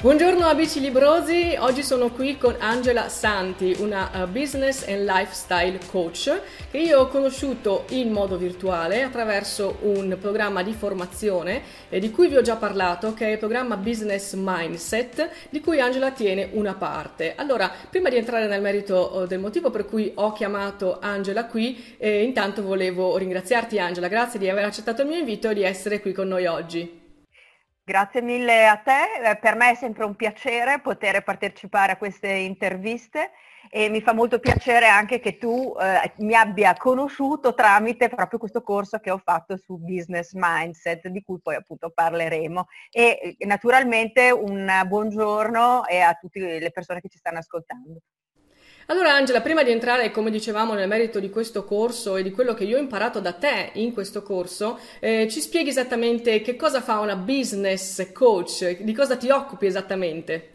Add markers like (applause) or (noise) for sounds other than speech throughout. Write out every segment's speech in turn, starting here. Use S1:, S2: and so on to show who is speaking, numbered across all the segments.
S1: Buongiorno amici librosi, oggi sono qui con Angela Santi, una uh, business and lifestyle coach che io ho conosciuto in modo virtuale attraverso un programma di formazione eh, di cui vi ho già parlato, che è il programma Business Mindset, di cui Angela tiene una parte. Allora, prima di entrare nel merito uh, del motivo per cui ho chiamato Angela qui, eh, intanto volevo ringraziarti Angela, grazie di aver accettato il mio invito e di essere qui con noi oggi.
S2: Grazie mille a te, eh, per me è sempre un piacere poter partecipare a queste interviste e mi fa molto piacere anche che tu eh, mi abbia conosciuto tramite proprio questo corso che ho fatto su business mindset di cui poi appunto parleremo e eh, naturalmente un buongiorno a tutte le persone che ci stanno ascoltando.
S1: Allora Angela, prima di entrare, come dicevamo, nel merito di questo corso e di quello che io ho imparato da te in questo corso, eh, ci spieghi esattamente che cosa fa una business coach, di cosa ti occupi esattamente?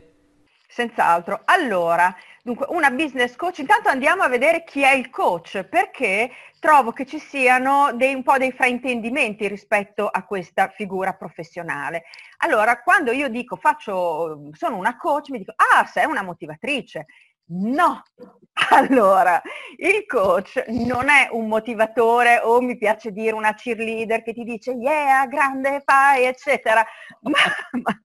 S2: Senz'altro. Allora, dunque, una business coach, intanto andiamo a vedere chi è il coach, perché trovo che ci siano dei, un po' dei fraintendimenti rispetto a questa figura professionale. Allora, quando io dico faccio, sono una coach, mi dico, ah, sei una motivatrice. No, allora, il coach non è un motivatore o mi piace dire una cheerleader che ti dice yeah, grande fai, eccetera. (laughs) Ma, ma,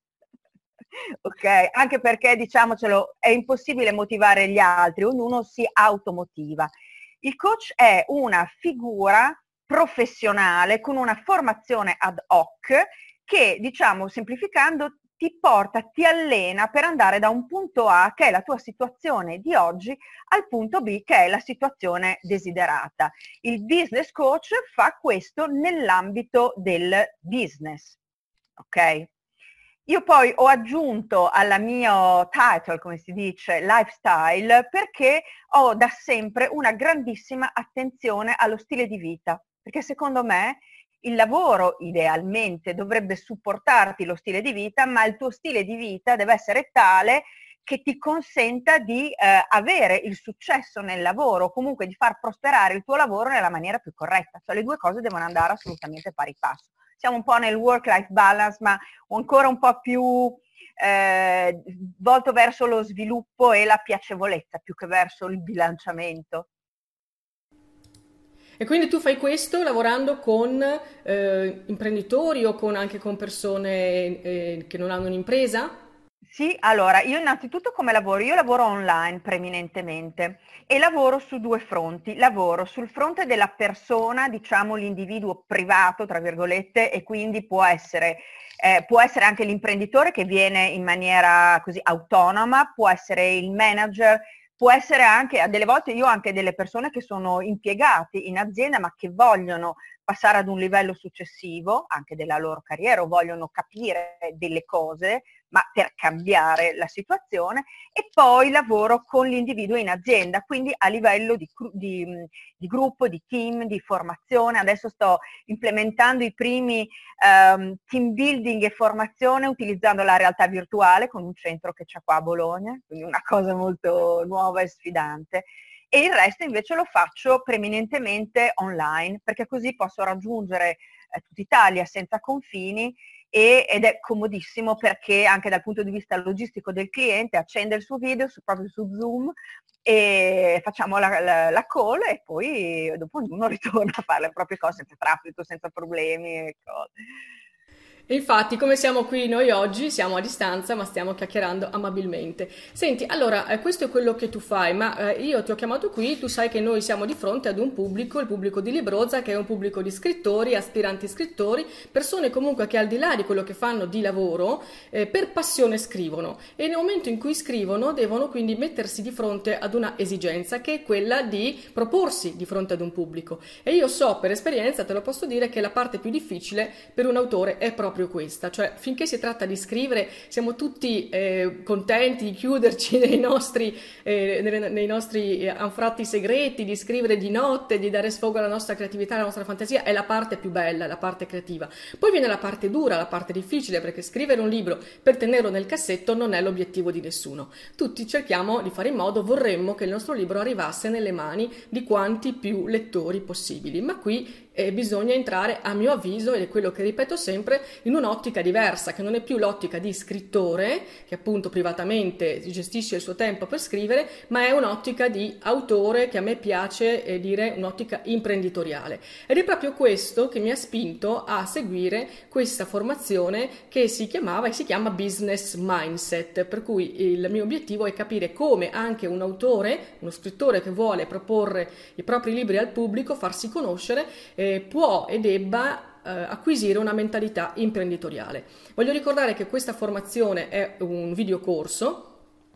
S2: ok, anche perché diciamocelo, è impossibile motivare gli altri, ognuno si automotiva. Il coach è una figura professionale con una formazione ad hoc che, diciamo semplificando, ti porta, ti allena per andare da un punto A, che è la tua situazione di oggi, al punto B, che è la situazione desiderata. Il business coach fa questo nell'ambito del business. Ok? Io poi ho aggiunto al mio title, come si dice, lifestyle, perché ho da sempre una grandissima attenzione allo stile di vita, perché secondo me il lavoro idealmente dovrebbe supportarti lo stile di vita, ma il tuo stile di vita deve essere tale che ti consenta di eh, avere il successo nel lavoro, comunque di far prosperare il tuo lavoro nella maniera più corretta. Cioè le due cose devono andare assolutamente pari passo. Siamo un po' nel work-life balance, ma ancora un po' più eh, volto verso lo sviluppo e la piacevolezza più che verso il bilanciamento.
S1: E quindi tu fai questo lavorando con eh, imprenditori o con, anche con persone eh, che non hanno un'impresa?
S2: Sì, allora io innanzitutto come lavoro? Io lavoro online preminentemente e lavoro su due fronti. Lavoro sul fronte della persona, diciamo l'individuo privato, tra virgolette, e quindi può essere, eh, può essere anche l'imprenditore che viene in maniera così autonoma, può essere il manager può essere anche, a delle volte io ho anche delle persone che sono impiegati in azienda ma che vogliono passare ad un livello successivo anche della loro carriera o vogliono capire delle cose ma per cambiare la situazione e poi lavoro con l'individuo in azienda, quindi a livello di, di, di gruppo, di team, di formazione. Adesso sto implementando i primi um, team building e formazione utilizzando la realtà virtuale con un centro che c'è qua a Bologna, quindi una cosa molto nuova e sfidante e il resto invece lo faccio preminentemente online perché così posso raggiungere eh, tutta Italia senza confini e, ed è comodissimo perché anche dal punto di vista logistico del cliente accende il suo video su, proprio su Zoom e facciamo la, la, la, call e poi dopo ognuno (laughs) ritorna a fare le proprie cose senza traffico, senza problemi.
S1: Infatti, come siamo qui noi oggi, siamo a distanza, ma stiamo chiacchierando amabilmente. Senti, allora, eh, questo è quello che tu fai, ma eh, io ti ho chiamato qui, tu sai che noi siamo di fronte ad un pubblico, il pubblico di Libroza, che è un pubblico di scrittori, aspiranti scrittori, persone comunque che al di là di quello che fanno di lavoro, eh, per passione scrivono e nel momento in cui scrivono devono quindi mettersi di fronte ad una esigenza che è quella di proporsi di fronte ad un pubblico. E io so per esperienza, te lo posso dire, che la parte più difficile per un autore è proprio proprio questa, cioè finché si tratta di scrivere siamo tutti eh, contenti di chiuderci (laughs) nei nostri, eh, nei, nostri eh, anfratti segreti, di scrivere di notte, di dare sfogo alla nostra creatività, alla nostra fantasia, è la parte più bella, la parte creativa. Poi viene la parte dura, la parte difficile, perché scrivere un libro per tenerlo nel cassetto non è l'obiettivo di nessuno. Tutti cerchiamo di fare in modo, vorremmo che il nostro libro arrivasse nelle mani di quanti più lettori possibili, ma qui e bisogna entrare, a mio avviso, ed è quello che ripeto sempre, in un'ottica diversa, che non è più l'ottica di scrittore, che appunto privatamente gestisce il suo tempo per scrivere, ma è un'ottica di autore che a me piace eh, dire un'ottica imprenditoriale. Ed è proprio questo che mi ha spinto a seguire questa formazione che si chiamava e si chiama Business Mindset, per cui il mio obiettivo è capire come anche un autore, uno scrittore che vuole proporre i propri libri al pubblico, farsi conoscere, eh, può e debba eh, acquisire una mentalità imprenditoriale. Voglio ricordare che questa formazione è un videocorso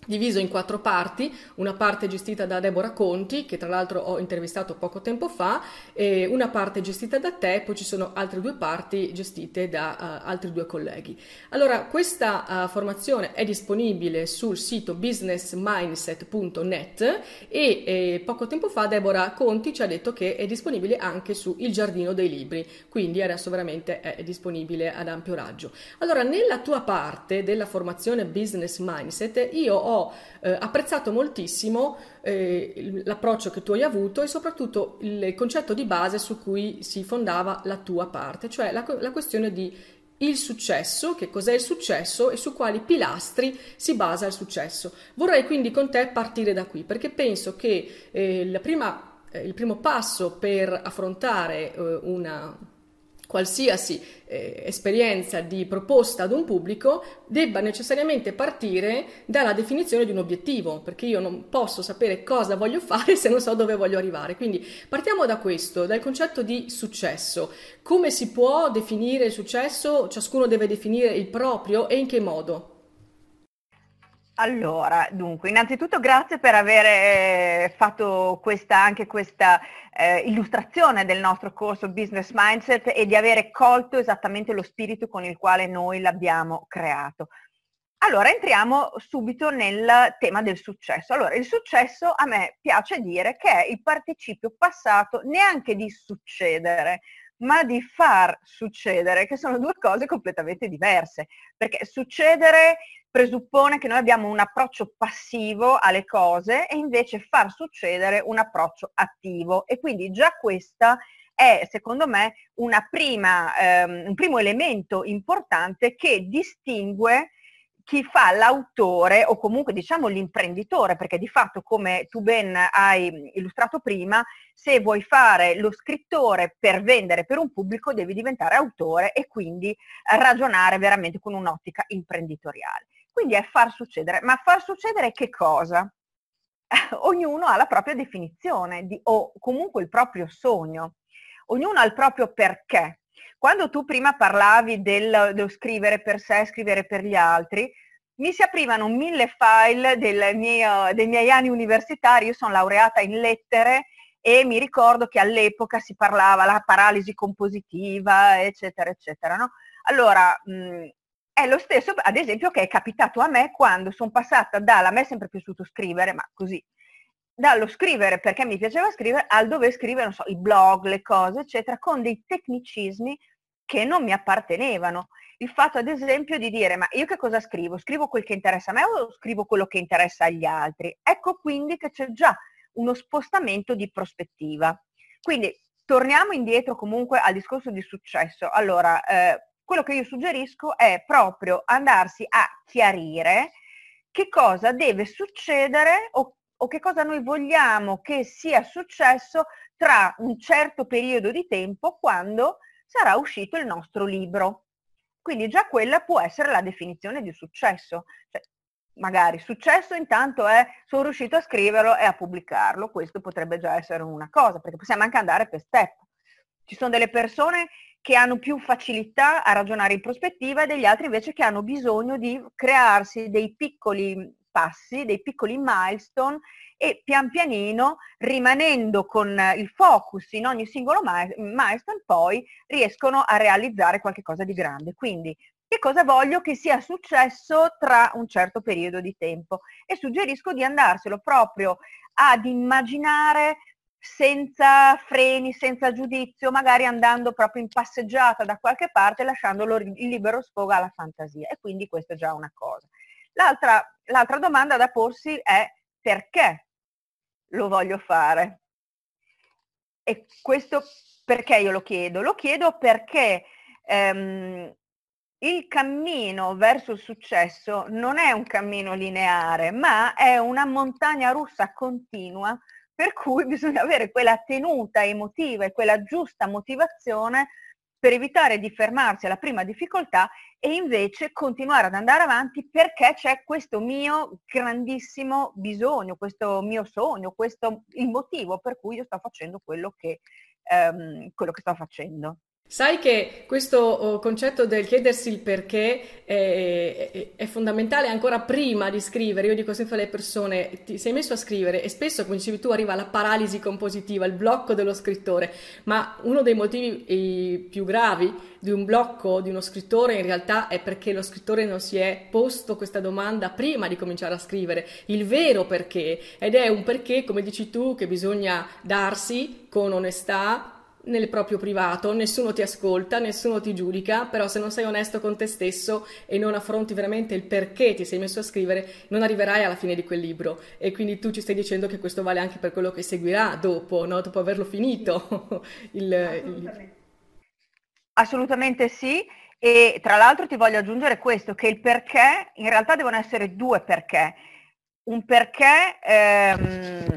S1: diviso in quattro parti, una parte gestita da Deborah Conti, che tra l'altro ho intervistato poco tempo fa, e una parte gestita da te, poi ci sono altre due parti gestite da uh, altri due colleghi. Allora, questa uh, formazione è disponibile sul sito businessmindset.net e eh, poco tempo fa Deborah Conti ci ha detto che è disponibile anche su Il Giardino dei Libri, quindi adesso veramente è disponibile ad ampio raggio. Allora, nella tua parte della formazione Business Mindset, io ho ho eh, apprezzato moltissimo eh, l'approccio che tu hai avuto e soprattutto il concetto di base su cui si fondava la tua parte, cioè la, la questione di il successo, che cos'è il successo e su quali pilastri si basa il successo. Vorrei quindi con te partire da qui perché penso che eh, prima, eh, il primo passo per affrontare eh, una qualsiasi eh, esperienza di proposta ad un pubblico debba necessariamente partire dalla definizione di un obiettivo, perché io non posso sapere cosa voglio fare se non so dove voglio arrivare. Quindi partiamo da questo, dal concetto di successo. Come si può definire il successo? Ciascuno deve definire il proprio e in che modo?
S2: Allora, dunque, innanzitutto grazie per aver eh, fatto questa, anche questa eh, illustrazione del nostro corso Business Mindset e di avere colto esattamente lo spirito con il quale noi l'abbiamo creato. Allora, entriamo subito nel tema del successo. Allora, il successo a me piace dire che è il participio passato neanche di succedere, ma di far succedere, che sono due cose completamente diverse, perché succedere presuppone che noi abbiamo un approccio passivo alle cose e invece far succedere un approccio attivo. E quindi già questa è secondo me prima, ehm, un primo elemento importante che distingue chi fa l'autore o comunque diciamo l'imprenditore, perché di fatto come tu ben hai illustrato prima, se vuoi fare lo scrittore per vendere per un pubblico devi diventare autore e quindi ragionare veramente con un'ottica imprenditoriale. Quindi è far succedere, ma far succedere che cosa? (laughs) Ognuno ha la propria definizione di, o comunque il proprio sogno, ognuno ha il proprio perché. Quando tu prima parlavi del, dello scrivere per sé, scrivere per gli altri, mi si aprivano mille file mie, dei miei anni universitari, io sono laureata in lettere e mi ricordo che all'epoca si parlava della paralisi compositiva, eccetera, eccetera. No? Allora, mh, è lo stesso, ad esempio, che è capitato a me quando sono passata dalla, a me è sempre piaciuto scrivere, ma così, dallo scrivere perché mi piaceva scrivere al dove scrivere, non so, i blog, le cose, eccetera, con dei tecnicismi che non mi appartenevano. Il fatto, ad esempio, di dire, ma io che cosa scrivo? Scrivo quel che interessa a me o scrivo quello che interessa agli altri? Ecco quindi che c'è già uno spostamento di prospettiva. Quindi torniamo indietro comunque al discorso di successo. Allora, eh, quello che io suggerisco è proprio andarsi a chiarire che cosa deve succedere o, o che cosa noi vogliamo che sia successo tra un certo periodo di tempo quando sarà uscito il nostro libro. Quindi già quella può essere la definizione di successo. Cioè, magari successo intanto è sono riuscito a scriverlo e a pubblicarlo, questo potrebbe già essere una cosa, perché possiamo anche andare per step. Ci sono delle persone che hanno più facilità a ragionare in prospettiva e degli altri invece che hanno bisogno di crearsi dei piccoli passi, dei piccoli milestone e pian pianino, rimanendo con il focus in ogni singolo milestone, poi riescono a realizzare qualcosa di grande. Quindi che cosa voglio che sia successo tra un certo periodo di tempo e suggerisco di andarselo proprio ad immaginare senza freni, senza giudizio, magari andando proprio in passeggiata da qualche parte, lasciandolo il libero sfogo alla fantasia. E quindi questa è già una cosa. L'altra, l'altra domanda da porsi è perché lo voglio fare? E questo perché io lo chiedo? Lo chiedo perché ehm, il cammino verso il successo non è un cammino lineare, ma è una montagna russa continua per cui (laughs) bisogna avere quella tenuta emotiva e quella giusta motivazione per evitare di fermarsi alla prima difficoltà e invece continuare ad andare avanti perché c'è questo mio grandissimo bisogno, questo mio sogno, questo il motivo per cui io sto facendo quello che, ehm, quello che sto facendo.
S1: Sai che questo oh, concetto del chiedersi il perché è, è, è, fondamentale ancora prima di scrivere. Io dico sempre alle persone, ti sei messo a scrivere e spesso, come dicevi tu, arriva la paralisi compositiva, il blocco dello scrittore, ma uno dei motivi più gravi di un blocco di uno scrittore in realtà è perché lo scrittore non si è posto questa domanda prima di cominciare a scrivere, il vero perché, ed è un perché, come dici tu, che bisogna darsi con onestà nel proprio privato, nessuno ti ascolta, nessuno ti giudica, però se non sei onesto con te stesso e non affronti veramente il perché ti sei messo a scrivere, non arriverai alla fine di quel libro e quindi tu ci stai dicendo che questo vale anche per quello che seguirà dopo, no? dopo averlo finito. (laughs) il,
S2: Assolutamente. Il... Assolutamente sì e tra l'altro ti voglio aggiungere questo, che il perché in realtà devono essere due perché. Un perché ehm,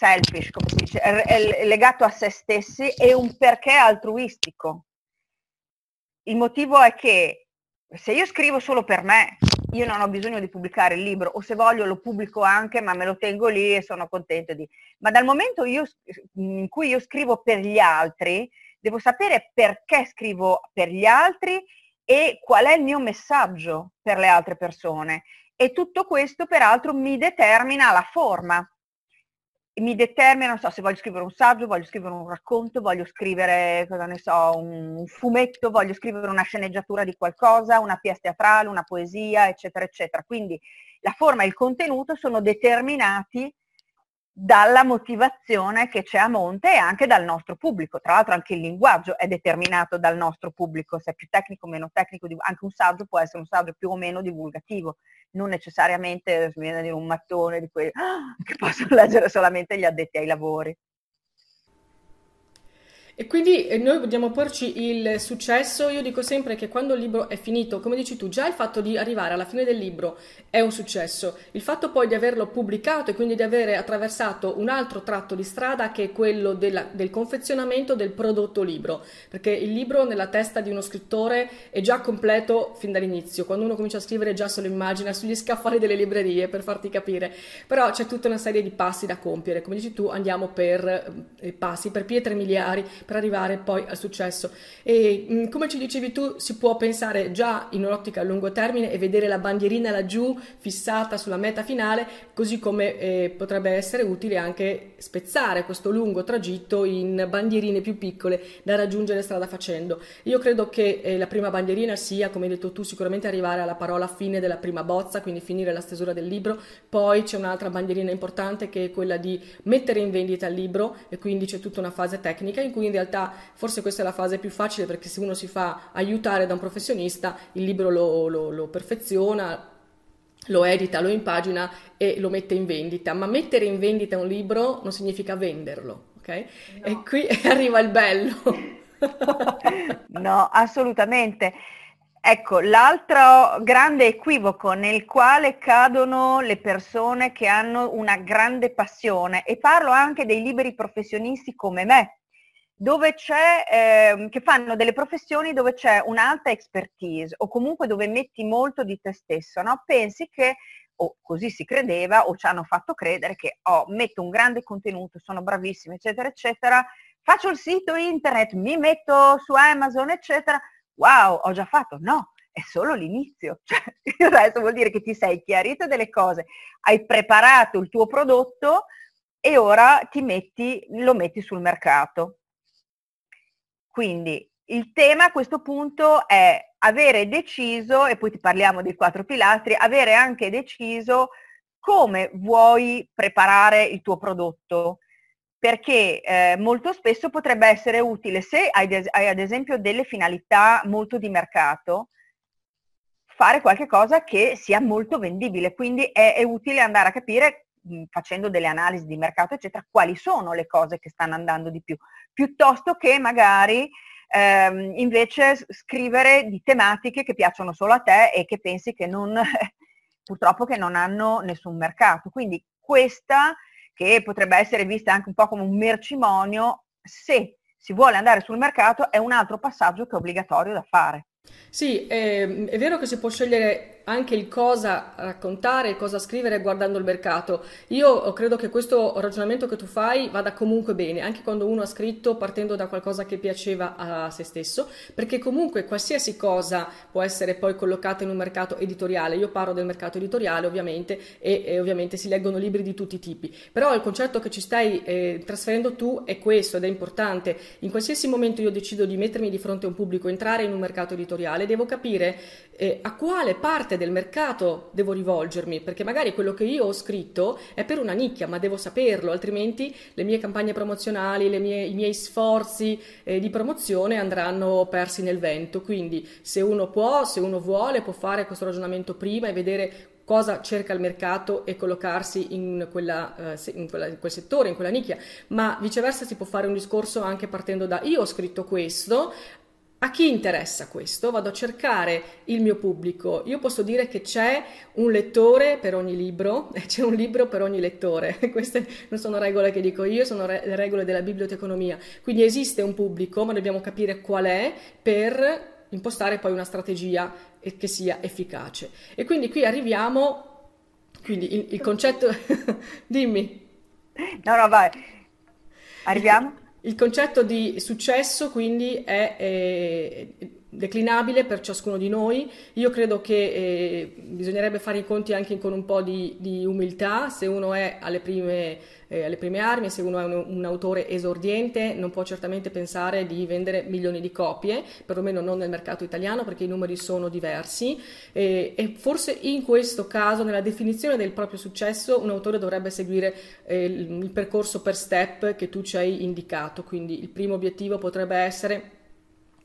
S2: selfish, come si dice, legato a se stessi e un perché altruistico. Il motivo è che se io scrivo solo per me, io non ho bisogno di pubblicare il libro, o se voglio lo pubblico anche, ma me lo tengo lì e sono contento di. Ma dal momento io, in cui io scrivo per gli altri, devo sapere perché scrivo per gli altri e qual è il mio messaggio per le altre persone. E tutto questo, peraltro, mi determina la forma mi determina, non so, se voglio scrivere un saggio, voglio scrivere un racconto, voglio scrivere, cosa ne so, un fumetto, voglio scrivere una sceneggiatura di qualcosa, una pièce teatrale, una poesia, eccetera, eccetera. Quindi la forma e il contenuto sono determinati dalla motivazione che c'è a monte e anche dal nostro pubblico. Tra l'altro anche il linguaggio è determinato dal nostro pubblico, se è più tecnico o meno tecnico, anche un saggio può essere un saggio più o meno divulgativo, non necessariamente mi viene a un mattone di quelli (gasps) che possono leggere solamente gli addetti ai lavori.
S1: E quindi eh, noi dobbiamo porci il successo. Io dico sempre che quando il libro è finito, come dici tu, già il fatto di arrivare alla fine del libro è un successo. Il fatto poi di averlo pubblicato e quindi di avere attraversato un altro tratto di strada che è quello della, del confezionamento del prodotto libro. Perché il libro nella testa di uno scrittore è già completo fin dall'inizio. Quando uno comincia a scrivere già se lo immagina sugli scaffali delle librerie, per farti capire. Però c'è tutta una serie di passi da compiere. Come dici tu, andiamo per eh, passi, per pietre miliari per arrivare poi al successo. E mm, come ci dicevi tu, si può pensare già in un'ottica a lungo termine e vedere la bandierina laggiù fissata sulla meta finale, così come eh, potrebbe essere utile anche spezzare questo lungo tragitto in bandierine più piccole da raggiungere strada facendo. Io credo che eh, la prima bandierina sia, come hai detto tu, sicuramente arrivare alla parola fine della prima bozza, quindi finire la stesura del libro. Poi c'è un'altra bandierina importante che è quella di mettere in vendita il libro e quindi c'è tutta una fase tecnica in cui in realtà forse questa è la fase più facile perché se uno si fa aiutare da un professionista il libro lo, lo, lo perfeziona, lo edita, lo impagina e lo mette in vendita, ma mettere in vendita un libro non significa venderlo, ok? No. E qui (laughs) arriva il bello. (laughs)
S2: no, assolutamente. Ecco, l'altro grande equivoco nel quale cadono le persone che hanno una grande passione, e parlo anche dei liberi professionisti come me, dove c'è, eh, che fanno delle professioni dove c'è un'alta expertise o comunque dove metti molto di te stesso, no? pensi che, o così si credeva, o ci hanno fatto credere che oh, metto un grande contenuto, sono bravissima, eccetera, eccetera, faccio il sito internet, mi metto su Amazon, eccetera, wow, ho già fatto. No, è solo l'inizio. (laughs) Cioè, adesso vuol dire che ti sei chiarito delle cose, hai preparato il tuo prodotto e ora ti metti, lo metti sul mercato. Quindi il tema a questo punto è avere deciso, e poi ti parliamo dei quattro pilastri, avere anche deciso come vuoi preparare il tuo prodotto, perché eh, molto spesso potrebbe essere utile se hai, des- hai, ad esempio delle finalità molto di mercato, fare qualche cosa che sia molto vendibile, quindi è, è utile andare a capire facendo delle analisi di mercato, eccetera, quali sono le cose che stanno andando di più, piuttosto che magari ehm, invece scrivere di tematiche che piacciono solo a te e che pensi che non, (laughs) purtroppo che non hanno nessun mercato. Quindi questa, che potrebbe essere vista anche un po' come un mercimonio, se si vuole andare sul mercato, è un altro passaggio che è obbligatorio da fare.
S1: Sì, è, ehm, è vero che si può scegliere anche il cosa raccontare, cosa scrivere guardando il mercato. Io credo che questo ragionamento che tu fai vada comunque bene, anche quando uno ha scritto partendo da qualcosa che piaceva a se stesso, perché comunque qualsiasi cosa può essere poi collocata in un mercato editoriale. Io parlo del mercato editoriale ovviamente e, e ovviamente si leggono libri di tutti i tipi, però il concetto che ci stai eh, trasferendo tu è questo ed è importante. In qualsiasi momento io decido di mettermi di fronte a un pubblico, entrare in un mercato editoriale, devo capire eh, a quale parte del mercato devo rivolgermi, perché magari quello che io ho scritto è per una nicchia, ma devo saperlo, altrimenti le mie campagne promozionali, mie, i miei sforzi eh, di promozione andranno persi nel vento. Quindi se uno può, se uno vuole, può fare questo ragionamento prima e vedere cosa cerca il mercato e collocarsi in, quella, eh, in, quella, in, quel settore, in quella nicchia, ma viceversa si può fare un discorso anche partendo da io ho scritto questo, a chi interessa questo? Vado a cercare il mio pubblico. Io posso dire che c'è un lettore per ogni libro (laughs) e c'è un libro per ogni lettore. (laughs) Queste non sono regole che dico io, sono le regole della biblioteconomia. Quindi esiste un pubblico, ma dobbiamo capire qual è per impostare poi una strategia che sia efficace. E quindi qui arriviamo, quindi il, il concetto... (laughs) Dimmi.
S2: No, no, vai. Arriviamo?
S1: Il concetto di successo quindi è, è declinabile per ciascuno di noi. Io credo che eh, bisognerebbe fare i conti anche con un po' di, di umiltà, se uno è alle prime, eh, alle prime armi, se uno è un, un, autore esordiente, non può certamente pensare di vendere milioni di copie, perlomeno non nel mercato italiano perché i numeri sono diversi. Eh, e forse in questo caso, nella definizione del proprio successo, un autore dovrebbe seguire eh, il, il percorso per step che tu ci hai indicato, quindi il primo obiettivo potrebbe essere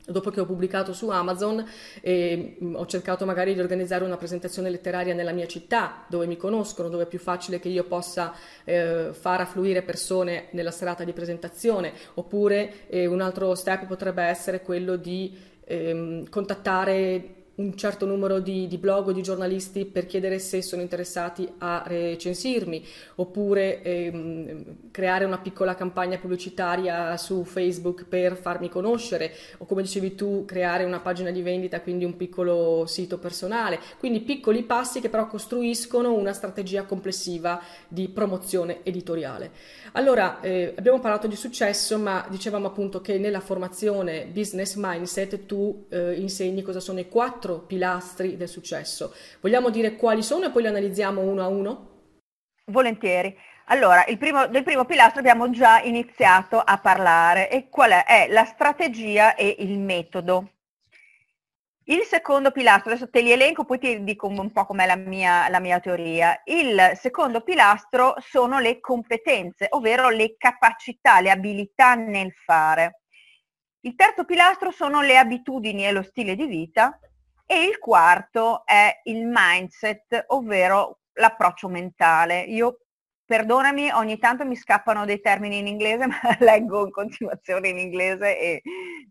S1: Dopo che ho pubblicato su Amazon, eh, ho cercato magari di organizzare una presentazione letteraria nella mia città, dove mi conoscono, dove è più facile che io possa eh, far affluire persone nella serata di presentazione. Oppure eh, un altro step potrebbe essere quello di ehm, contattare un certo numero di, di, blog o di giornalisti per chiedere se sono interessati a recensirmi, oppure ehm, creare una piccola campagna pubblicitaria su Facebook per farmi conoscere, o come dicevi tu, creare una pagina di vendita, quindi un piccolo sito personale. Quindi piccoli passi che però costruiscono una strategia complessiva di promozione editoriale. Allora, eh, abbiamo parlato di successo, ma dicevamo appunto che nella formazione Business Mindset tu eh, insegni cosa sono i quattro pilastri del successo. Vogliamo dire quali sono e poi li analizziamo uno a uno?
S2: Volentieri. Allora, primo, del primo pilastro abbiamo già iniziato a parlare e qual è? È la strategia e il metodo. Il secondo pilastro, adesso te li elenco, poi ti dico un po' com'è la mia, la mia teoria. Il secondo pilastro sono le competenze, ovvero le capacità, le abilità nel fare. Il terzo pilastro sono le abitudini e lo stile di vita e il quarto è il mindset, ovvero l'approccio mentale. Io Perdonami, ogni tanto mi scappano dei termini in inglese, (laughs) ma leggo in continuazione in inglese e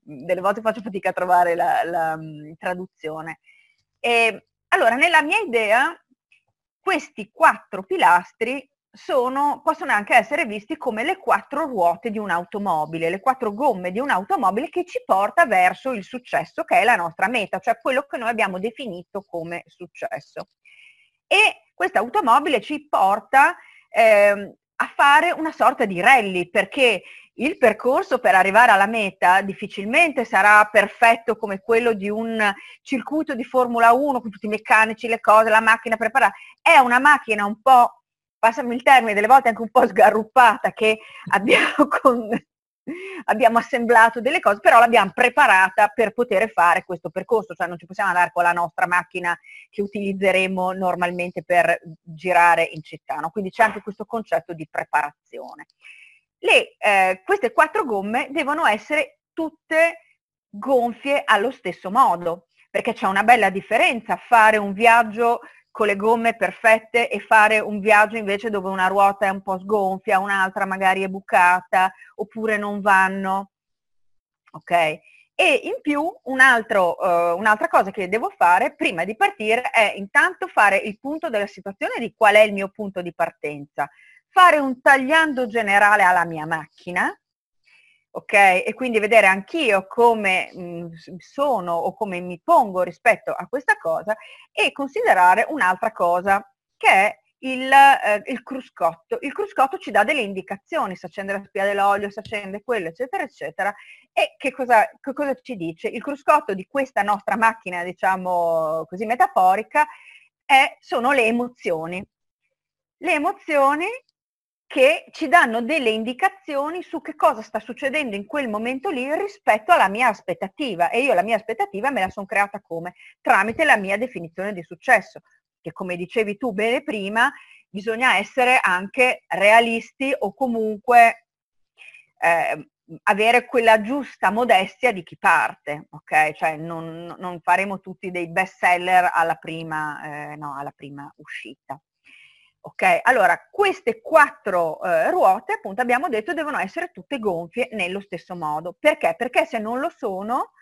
S2: delle volte faccio fatica a trovare la, la mm, traduzione. E, allora, nella mia idea, questi quattro pilastri sono, possono anche essere visti come le quattro ruote di un'automobile, le quattro gomme di un'automobile che ci porta verso il successo, che è la nostra meta, cioè quello che noi abbiamo definito come successo. E questa automobile ci porta eh, a fare una sorta di rally, perché il percorso per arrivare alla meta difficilmente sarà perfetto come quello di un circuito di Formula 1 con tutti i meccanici, le cose, la macchina preparata. È una macchina un po', passami il termine, delle volte anche un po' sgarruppata che abbiamo, (laughs) con, abbiamo assemblato delle cose, però l'abbiamo preparata per poter fare questo percorso, cioè non ci possiamo andare con la nostra macchina che utilizzeremo normalmente per girare in città. No? Quindi c'è anche questo concetto di preparazione le, eh, queste quattro gomme devono essere tutte gonfie allo stesso modo, perché c'è una bella differenza fare un viaggio con le gomme perfette e fare un viaggio invece dove una ruota è un po' sgonfia, un'altra magari è bucata oppure non vanno. Ok? E in più un altro, uh, un'altra cosa che devo fare prima di partire è intanto fare il punto della situazione di qual è il mio punto di partenza fare un tagliando generale alla mia macchina, ok? E quindi vedere anch'io come mh, mm, sono o come mi pongo rispetto a questa cosa e considerare un'altra cosa che è il, eh, il, cruscotto. Il cruscotto ci dà delle indicazioni, se accende la spia dell'olio, se accende quello, eccetera, eccetera. E che cosa, che cosa ci dice? Il cruscotto di questa nostra macchina, diciamo così metaforica, è, sono le emozioni. Le emozioni che ci danno delle indicazioni su che cosa sta succedendo in quel momento lì rispetto alla mia aspettativa e io la mia aspettativa me la sono creata come? Tramite la mia definizione di successo, che come dicevi tu bene prima, bisogna essere anche realisti o comunque eh, avere quella giusta modestia di chi parte, ok? Cioè non, non faremo tutti dei best seller alla prima, eh, no, alla prima uscita. Ok, allora queste quattro eh, ruote appunto abbiamo detto devono essere tutte gonfie nello stesso modo. Perché? Perché se non lo sono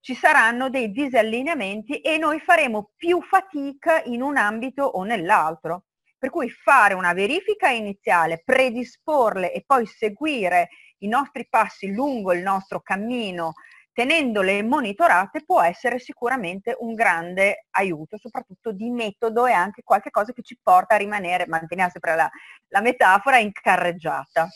S2: ci saranno dei disallineamenti e noi faremo più fatica in un ambito o nell'altro. Per cui fare una verifica iniziale, predisporle e poi seguire i nostri passi lungo il nostro cammino tenendole monitorate può essere sicuramente un grande aiuto, soprattutto di metodo e anche qualche cosa che ci porta a rimanere, manteniamo sempre la, la metafora, in carreggiata.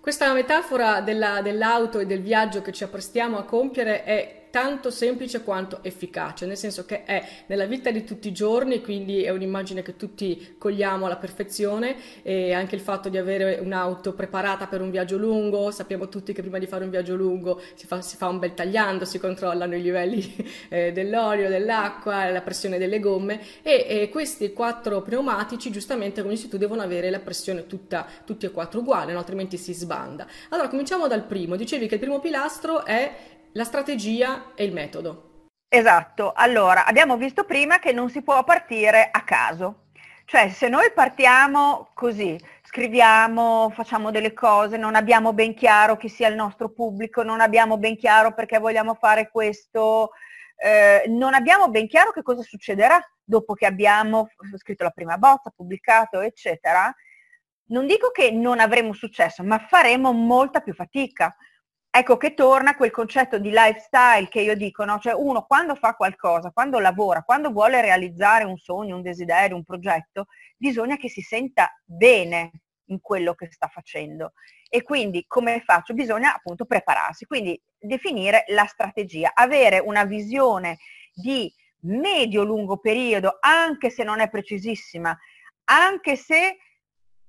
S1: Questa metafora della, dell'auto e del viaggio che ci apprestiamo a compiere è tanto semplice quanto efficace, nel senso che è nella vita di tutti i giorni, quindi è un'immagine che tutti cogliamo alla perfezione e anche il fatto di avere un'auto preparata per un viaggio lungo, sappiamo tutti che prima di fare un viaggio lungo si fa, si fa un bel tagliando, si controllano i livelli (laughs) eh, dell'olio, dell'acqua, la pressione delle gomme e, e, questi quattro pneumatici giustamente come dici tu devono avere la pressione tutta, tutti e quattro uguale, no? altrimenti si sbanda. Allora cominciamo dal primo, dicevi che il primo pilastro è la strategia e il metodo.
S2: Esatto, allora abbiamo visto prima che non si può partire a caso, cioè se noi partiamo così, scriviamo, facciamo delle cose, non abbiamo ben chiaro chi sia il nostro pubblico, non abbiamo ben chiaro perché vogliamo fare questo, eh, non abbiamo ben chiaro che cosa succederà dopo che abbiamo scritto la prima bozza, pubblicato, eccetera, non dico che non avremo successo, ma faremo molta più fatica ecco che torna quel concetto di lifestyle che io dico, no? cioè uno quando fa qualcosa, quando lavora, quando vuole realizzare un sogno, un desiderio, un progetto, bisogna che si senta bene in quello che sta facendo. E quindi come faccio? Bisogna appunto prepararsi, quindi definire la strategia, avere una visione di medio-lungo periodo, anche se non è precisissima, anche se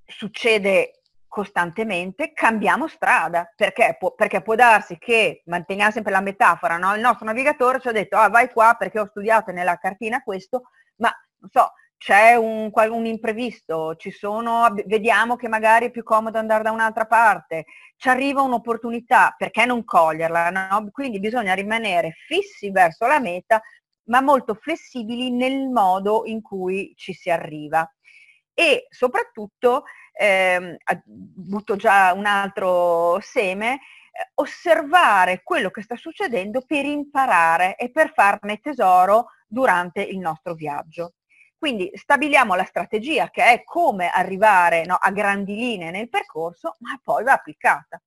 S2: succede costantemente cambiamo strada, perché può, perché può darsi che, manteniamo sempre la metafora, no? il nostro navigatore ci ha detto ah vai qua perché ho studiato nella cartina questo, ma non so, c'è un, un, imprevisto, ci sono, vediamo che magari è più comodo andare da un'altra parte, ci arriva un'opportunità, perché non coglierla? No? Quindi bisogna rimanere fissi verso la meta, ma molto flessibili nel modo in cui ci si arriva. E soprattutto eh, butto già un altro seme, eh, osservare quello che sta succedendo per imparare e per farne tesoro durante il nostro viaggio. Quindi stabiliamo la strategia che è come arrivare no, a grandi linee nel percorso, ma poi va applicata.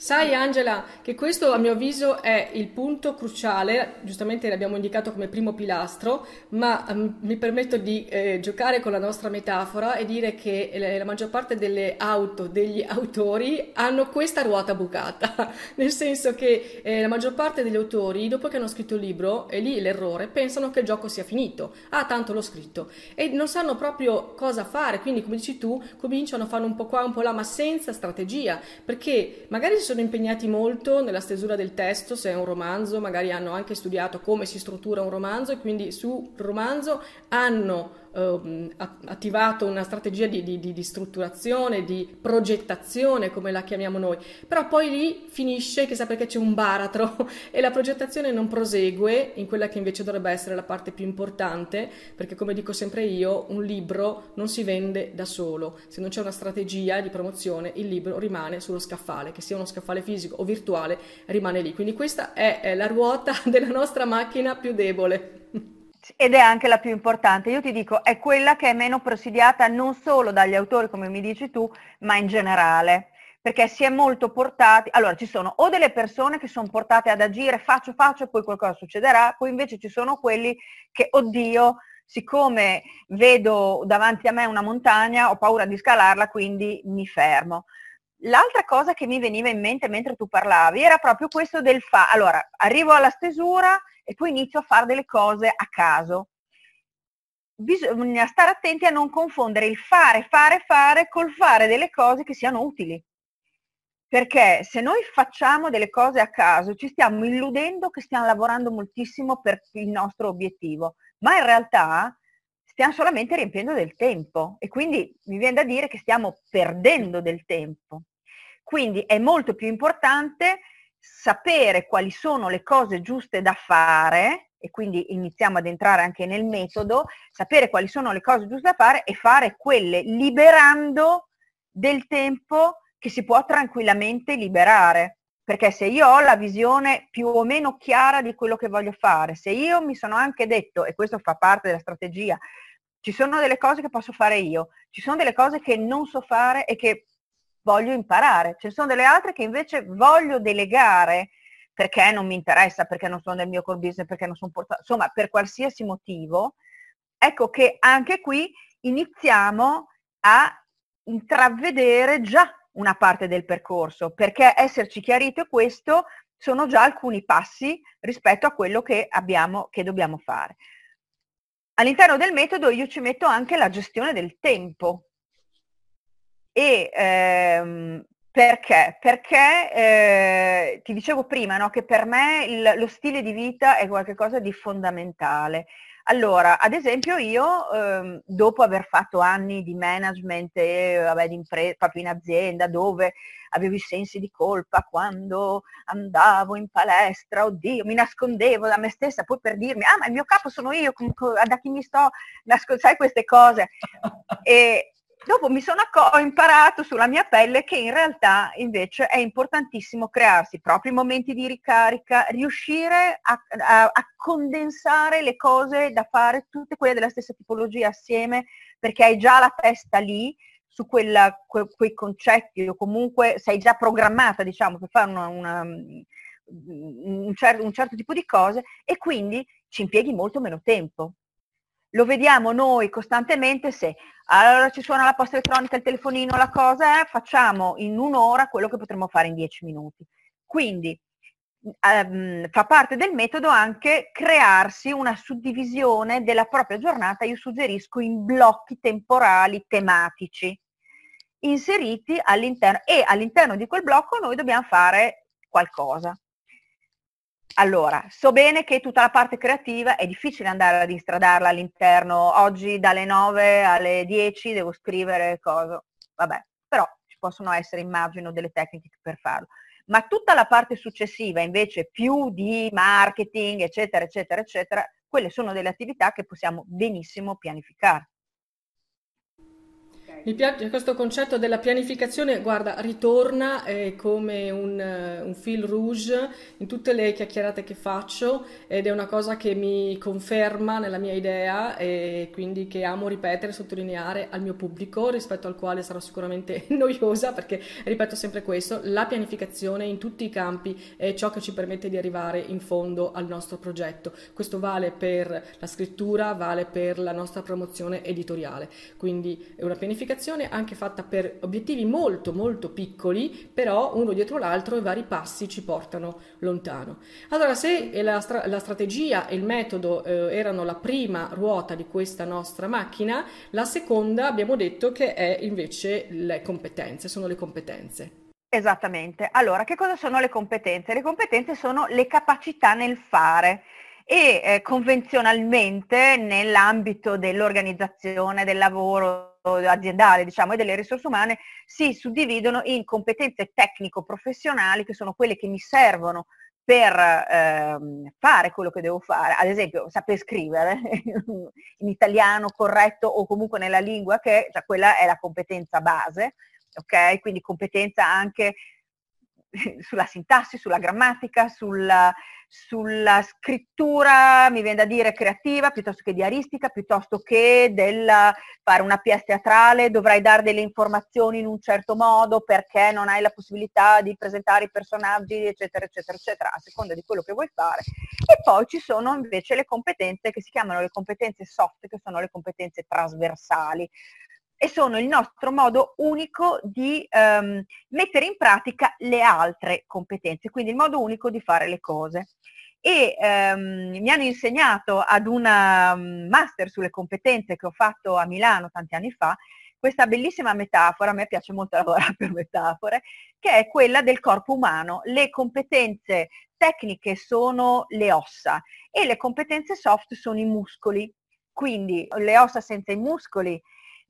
S1: Sai Angela che questo a mio avviso è il punto cruciale, giustamente l'abbiamo indicato come primo pilastro, ma um, mi permetto di eh, giocare con la nostra metafora e dire che la, la maggior parte delle auto degli autori hanno questa ruota bucata, (laughs) nel senso che eh, la maggior parte degli autori dopo che hanno scritto il libro, e lì l'errore, pensano che il gioco sia finito, ah tanto l'ho scritto, e non sanno proprio cosa fare, quindi come dici tu cominciano a fare un po' qua, un po' là, ma senza strategia, perché magari si sono impegnati molto nella stesura del testo, se è un romanzo, magari hanno anche studiato come si struttura un romanzo e quindi sul romanzo hanno eh, attivato una strategia di, di, di, strutturazione, di progettazione, come la chiamiamo noi, però poi lì finisce, chissà perché c'è un baratro (laughs) e la progettazione non prosegue in quella che invece dovrebbe essere la parte più importante, perché come dico sempre io, un libro non si vende da solo, se non c'è una strategia di promozione il libro rimane sullo scaffale, che sia uno scaffale fisico o virtuale, rimane lì. Quindi questa è la ruota (laughs) della nostra macchina più debole
S2: ed è anche la più importante. Io ti dico, è quella che è meno presidiata non solo dagli autori, come mi dici tu, ma in generale. Perché si è molto portati, allora ci sono o delle persone che sono portate ad agire, faccio, faccio e poi qualcosa succederà, poi invece ci sono quelli che, oddio, siccome vedo davanti a me una montagna, ho paura di scalarla, quindi mi fermo. L'altra cosa che mi veniva in mente mentre tu parlavi era proprio questo del fa. Allora, arrivo alla stesura e poi inizio a fare delle cose a caso. Bisogna stare attenti a non confondere il fare, fare, fare col fare delle cose che siano utili. Perché se noi facciamo delle cose a caso ci stiamo illudendo che stiamo lavorando moltissimo per il nostro obiettivo, ma in realtà stiamo solamente riempiendo del tempo e quindi mi viene da dire che stiamo perdendo del tempo. Quindi è molto più importante sapere quali sono le cose giuste da fare, e quindi iniziamo ad entrare anche nel metodo, sapere quali sono le cose giuste da fare e fare quelle liberando del tempo che si può tranquillamente liberare. Perché se io ho la visione più o meno chiara di quello che voglio fare, se io mi sono anche detto, e questo fa parte della strategia, ci sono delle cose che posso fare io, ci sono delle cose che non so fare e che voglio imparare. Ne sono delle altre che invece voglio delegare perché non mi interessa, perché non sono nel mio core business, perché non sono portata, insomma, per qualsiasi motivo. Ecco che anche qui iniziamo a intravedere già una parte del percorso, perché esserci chiarito questo sono già alcuni passi rispetto a quello che abbiamo, che dobbiamo fare. All'interno del metodo io ci metto anche la gestione del tempo, e ehm, perché? Perché eh, ti dicevo prima no, che per me il, lo stile di vita è qualcosa di fondamentale. Allora, ad esempio io, ehm, dopo aver fatto anni di management e vabbè, di impresa, proprio in azienda, dove avevo i sensi di colpa quando andavo in palestra, oddio, mi nascondevo da me stessa, poi per dirmi, ah ma il mio capo sono io, da chi mi sto nascondendo, sai queste cose. (laughs) E, Dopo mi sono acc- ho imparato sulla mia pelle che in realtà invece è importantissimo crearsi i propri momenti di ricarica, riuscire a, a, a condensare le cose da fare, tutte quelle della stessa tipologia assieme, perché hai già la testa lì su quella, que, quei concetti o comunque sei già programmata diciamo per fare una, una, un, cer- un certo tipo di cose e quindi ci impieghi molto meno tempo. Lo vediamo noi costantemente se allora ci suona la posta elettronica, il telefonino, la cosa è, facciamo in un'ora quello che potremmo fare in dieci minuti. Quindi ehm, fa parte del metodo anche crearsi una suddivisione della propria giornata, io suggerisco in blocchi temporali tematici inseriti all'interno e all'interno di quel blocco noi dobbiamo fare qualcosa. Allora, so bene che tutta la parte creativa è difficile andare ad instradarla all'interno. Oggi dalle 9 alle 10 devo scrivere cosa. Vabbè, però ci possono essere, immagino, delle tecniche per farlo. Ma tutta la parte successiva, invece, più di marketing, eccetera, eccetera, eccetera, quelle sono delle attività che possiamo benissimo pianificare.
S1: Mi piace questo concetto della pianificazione, guarda, ritorna eh, come un, uh, un, fil rouge in tutte le chiacchierate che faccio ed è una cosa che mi conferma nella mia idea e quindi che amo ripetere, sottolineare al mio pubblico rispetto al quale sarò sicuramente (laughs) noiosa perché ripeto sempre questo, la pianificazione in tutti i campi è ciò che ci permette di arrivare in fondo al nostro progetto. Questo vale per la scrittura, vale per la nostra promozione editoriale, quindi è una pianificazione pianificazione anche fatta per obiettivi molto molto piccoli, però uno dietro l'altro i vari passi ci portano lontano. Allora, se la, stra- la strategia e il metodo eh, erano la prima ruota di questa nostra macchina, la seconda abbiamo detto che è invece le competenze, sono le competenze.
S2: Esattamente. Allora, che cosa sono le competenze? Le competenze sono le capacità nel fare e eh, convenzionalmente nell'ambito dell'organizzazione del lavoro aziendale diciamo, e delle risorse umane si suddividono in competenze tecnico-professionali che sono quelle che mi servono per ehm, fare quello che devo fare, ad esempio saper scrivere (laughs) in italiano corretto o comunque nella lingua che cioè quella è la competenza base, ok? Quindi competenza anche (laughs) sulla sintassi, sulla grammatica, sulla, sulla, scrittura, mi viene da dire creativa, piuttosto che diaristica, piuttosto che del fare una pièce teatrale, dovrai dare delle informazioni in un certo modo perché non hai la possibilità di presentare i personaggi, eccetera, eccetera, eccetera, a seconda di quello che vuoi fare. E poi ci sono invece le competenze che si chiamano le competenze soft, che sono le competenze trasversali e sono il nostro modo unico di um, mettere in pratica le altre competenze, quindi il modo unico di fare le cose. E um, mi hanno insegnato ad una um, master sulle competenze che ho fatto a Milano tanti anni fa, questa bellissima metafora, a me piace molto lavorare per metafore, che è quella del corpo umano. Le competenze tecniche sono le ossa e le competenze soft sono i muscoli. Quindi le ossa senza i muscoli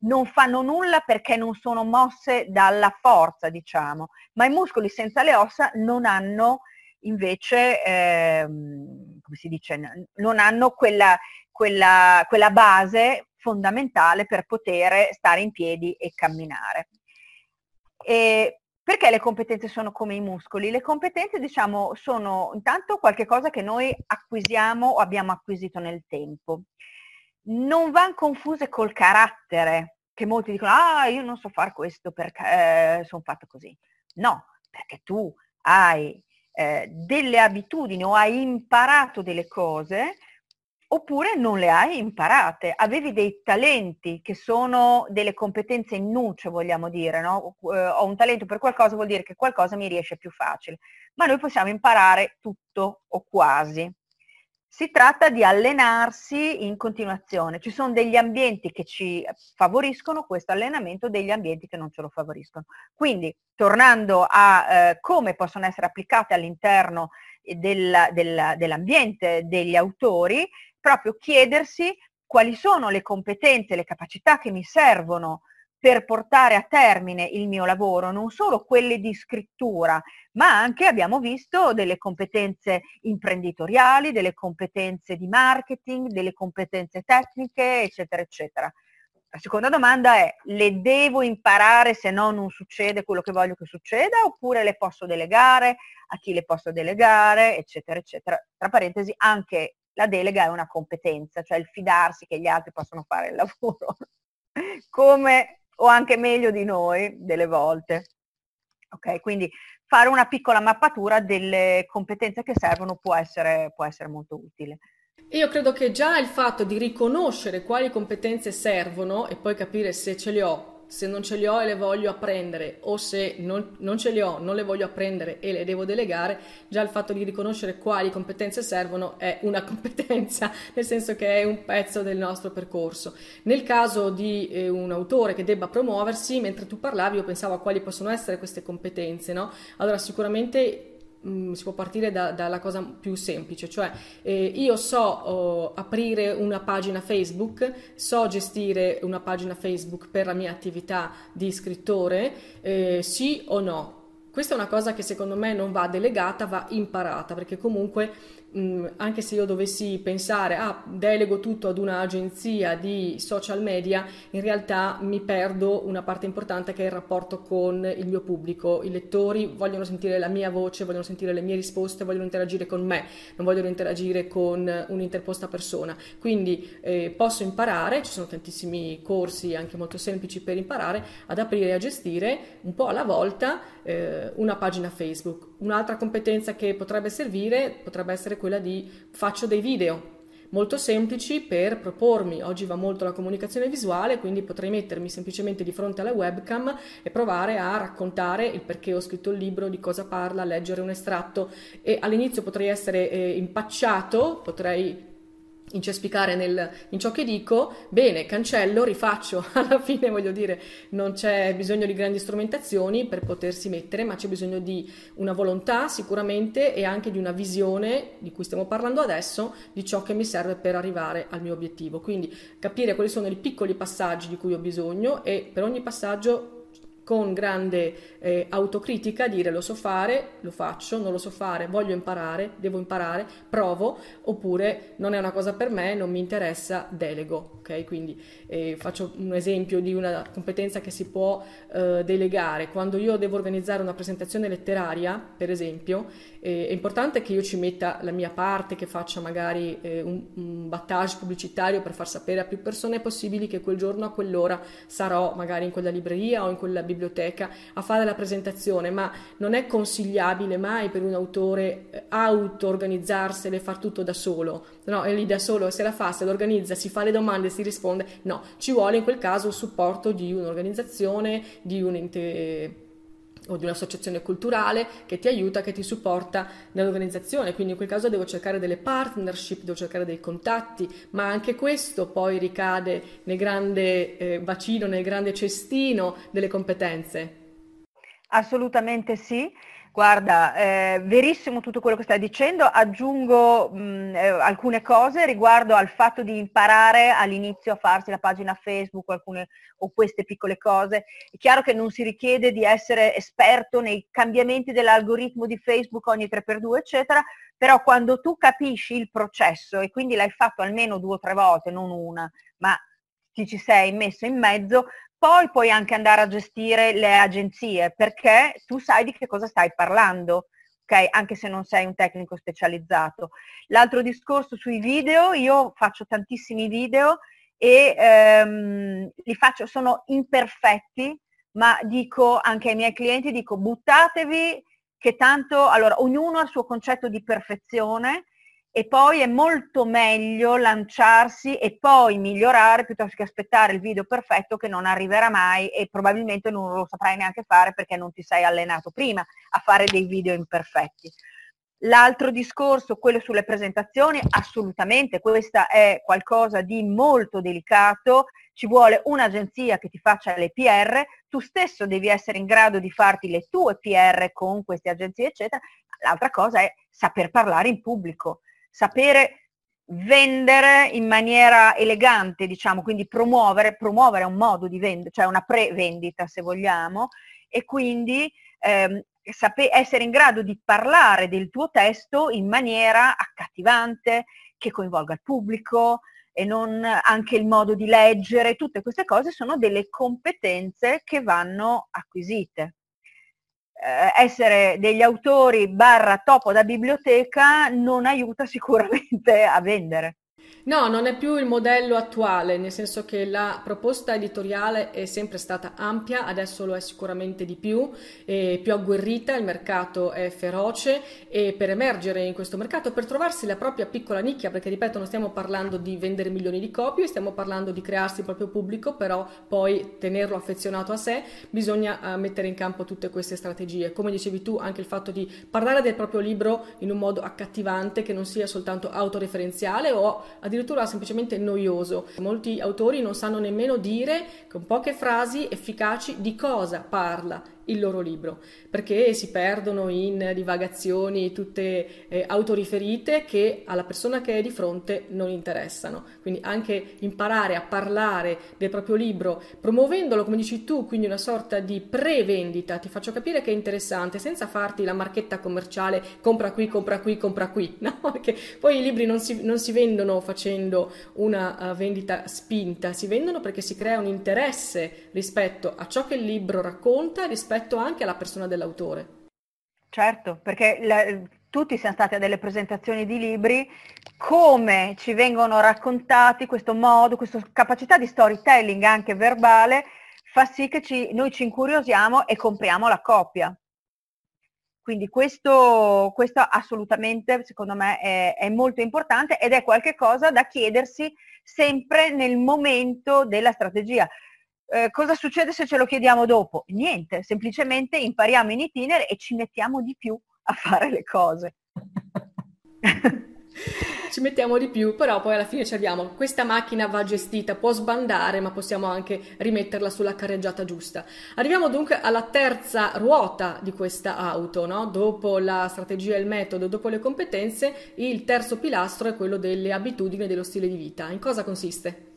S2: non fanno nulla perché non sono mosse dalla forza, diciamo, ma i muscoli senza le ossa non hanno invece, ehm, come si dice, non hanno quella, quella, quella base fondamentale per poter stare in piedi e camminare. E perché le competenze sono come i muscoli? Le competenze, diciamo, sono intanto qualcosa che noi acquisiamo o abbiamo acquisito nel tempo non vanno confuse col carattere, che molti dicono, ah, io non so fare questo perché eh, sono fatto così. No, perché tu hai eh, delle abitudini o hai imparato delle cose oppure non le hai imparate, avevi dei talenti che sono delle competenze in nuce, vogliamo dire, no? Eh, ho un talento per qualcosa, vuol dire che qualcosa mi riesce più facile, ma noi possiamo imparare tutto o quasi. Si tratta di allenarsi in continuazione. Ci sono degli ambienti che ci favoriscono questo allenamento, degli ambienti che non ce lo favoriscono. Quindi, tornando a eh, come possono essere applicate all'interno del, del, dell'ambiente degli autori, proprio chiedersi quali sono le competenze, le capacità che mi servono per portare a termine il mio lavoro, non solo quelle di scrittura, ma anche abbiamo visto delle competenze imprenditoriali, delle competenze di marketing, delle competenze tecniche, eccetera, eccetera. La seconda domanda è, le devo imparare se no non succede quello che voglio che succeda oppure le posso delegare, a chi le posso delegare, eccetera, eccetera. Tra parentesi, anche la delega è una competenza, cioè il fidarsi che gli altri possono fare il lavoro (laughs) come o anche meglio di noi delle volte. Ok, quindi fare una piccola mappatura delle competenze che servono può essere, può essere molto utile.
S1: Io credo che già il fatto di riconoscere quali competenze servono e poi capire se ce le ho se non ce li ho e le voglio apprendere o se non, non, ce le ho, non le voglio apprendere e le devo delegare, già il fatto di riconoscere quali competenze servono è una (laughs) competenza, nel senso che è un pezzo del nostro percorso. Nel caso di eh, un autore che debba promuoversi, mentre tu parlavi io pensavo a quali possono essere queste competenze, no? Allora sicuramente Mm, si può partire da, dalla cosa più semplice, cioè eh, io so oh, aprire una pagina Facebook, so gestire una pagina Facebook per la mia attività di scrittore, eh, sì o no? Questa è una cosa che secondo me non va delegata, va imparata, perché comunque mh, anche se io dovessi pensare, ah, delego tutto ad un'agenzia di social media, in realtà mi perdo una parte importante che è il rapporto con il mio pubblico. I lettori vogliono sentire la mia voce, vogliono sentire le mie risposte, vogliono interagire con me, non vogliono interagire con un'interposta persona. Quindi eh, posso imparare, ci sono tantissimi corsi anche molto semplici per imparare ad aprire e a gestire un po' alla volta eh, una pagina Facebook. Un'altra competenza che potrebbe servire potrebbe essere quella di faccio dei video molto semplici per propormi. Oggi va molto la comunicazione visuale, quindi potrei mettermi semplicemente di fronte alla webcam e provare a raccontare il perché ho scritto il libro, di cosa parla, leggere un estratto e all'inizio potrei essere eh, impacciato, potrei incespicare nel, in ciò che dico, bene, cancello, rifaccio, (laughs) alla fine voglio dire, non c'è bisogno di grandi strumentazioni per potersi mettere, ma c'è bisogno di una volontà sicuramente e anche di una visione di cui stiamo parlando adesso, di ciò che mi serve per arrivare al mio obiettivo. Quindi capire quali sono i piccoli passaggi di cui ho bisogno e per ogni passaggio con grande eh, autocritica dire lo so fare, lo faccio, non lo so fare, voglio imparare, devo imparare, provo, oppure non è una cosa per me, non mi interessa, delego. Okay? Quindi eh, faccio un esempio di una competenza che si può eh, delegare. Quando io devo organizzare una presentazione letteraria, per esempio, eh, è importante che io ci metta la mia parte, che faccia magari eh, un, un battage pubblicitario per far sapere a più persone possibili che quel giorno a quell'ora sarò magari in quella libreria o in quella biblioteca a fare la presentazione, ma non è consigliabile mai per un autore eh, auto-organizzarsene e far tutto da solo. No, è lì da solo, se la fa, se l'organizza, si fa le domande, si risponde. No, ci vuole in quel caso il supporto di un'organizzazione, di un ente o di un'associazione culturale che ti aiuta, che ti supporta nell'organizzazione. Quindi in quel caso devo cercare delle partnership, devo cercare dei contatti, ma anche questo poi ricade nel grande eh, bacino, nel grande cestino delle competenze.
S2: Assolutamente sì. Guarda, eh, verissimo tutto quello che stai dicendo, aggiungo mh, eh, alcune cose riguardo al fatto di imparare all'inizio a farsi la pagina Facebook alcune, o queste piccole cose. È chiaro che non si richiede di essere esperto nei cambiamenti dell'algoritmo di Facebook ogni 3x2, eccetera, però quando tu capisci il processo e quindi l'hai fatto almeno due o tre volte, non una, ma ti ci sei messo in mezzo, poi puoi anche andare a gestire le agenzie perché tu sai di che cosa stai parlando, ok? Anche se non sei un tecnico specializzato. L'altro discorso sui video, io faccio tantissimi video e ehm, li faccio, sono imperfetti, ma dico anche ai miei clienti, dico buttatevi che tanto, allora ognuno ha il suo concetto di perfezione e poi è molto meglio lanciarsi e poi migliorare piuttosto che aspettare il video perfetto che non arriverà mai e probabilmente non lo saprai neanche fare perché non ti sei allenato prima a fare dei video imperfetti. L'altro discorso, quello sulle presentazioni, assolutamente, questa è qualcosa di molto delicato, ci vuole un'agenzia che ti faccia le PR, tu stesso devi essere in grado di farti le tue PR con queste agenzie, eccetera. L'altra cosa è saper parlare in pubblico sapere vendere in maniera elegante, diciamo, quindi promuovere, promuovere un modo di vendere, cioè una pre-vendita se vogliamo, e quindi ehm, sape- essere in grado di parlare del tuo testo in maniera accattivante, che coinvolga il pubblico e non anche il modo di leggere, tutte queste cose sono delle competenze che vanno acquisite essere degli autori barra topo da biblioteca non aiuta sicuramente a vendere.
S1: No, non è più il modello attuale, nel senso che la proposta editoriale è sempre stata ampia, adesso lo è sicuramente di più, è più agguerrita, il mercato è feroce e per emergere in questo mercato, per trovarsi la propria piccola nicchia, perché ripeto non stiamo parlando di vendere milioni di copie, stiamo parlando di crearsi il proprio pubblico, però poi tenerlo affezionato a sé, bisogna uh, mettere in campo tutte queste strategie. Come dicevi tu, anche il fatto di parlare del proprio libro in un modo accattivante, che non sia soltanto autoreferenziale o addirittura semplicemente noioso. Molti autori non sanno nemmeno dire con poche frasi efficaci di cosa parla il loro libro, perché si perdono in divagazioni tutte eh, autoriferite che alla persona che è di fronte non interessano. Quindi anche imparare a parlare del proprio libro, promuovendolo come dici tu, quindi una sorta di pre-vendita, ti faccio capire che è interessante, senza farti la marchetta commerciale compra qui, compra qui, compra qui, (laughs) no? Perché poi i libri non si, non si vendono facendo una uh, vendita spinta, si vendono perché si crea un interesse rispetto a ciò che il libro racconta, rispetto rispetto anche alla persona dell'autore.
S2: Certo, perché la, tutti siamo stati a delle presentazioni di libri, come ci vengono raccontati questo modo, questa capacità di storytelling anche verbale, fa sì che ci, noi ci incuriosiamo e compriamo la copia. Quindi questo, questo assolutamente secondo me è, è, molto importante ed è qualcosa da chiedersi sempre nel momento della strategia. Eh, cosa succede se ce lo chiediamo dopo? Niente, semplicemente impariamo in itinere e ci mettiamo di più a fare le cose. (laughs)
S1: ci mettiamo di più, però poi alla fine ci abbiamo questa macchina va gestita, può sbandare, ma possiamo anche rimetterla sulla carreggiata giusta. Arriviamo dunque alla terza ruota di questa auto, no? dopo la strategia e il metodo, dopo le competenze, il terzo pilastro è quello delle abitudini e dello stile di vita. In cosa consiste?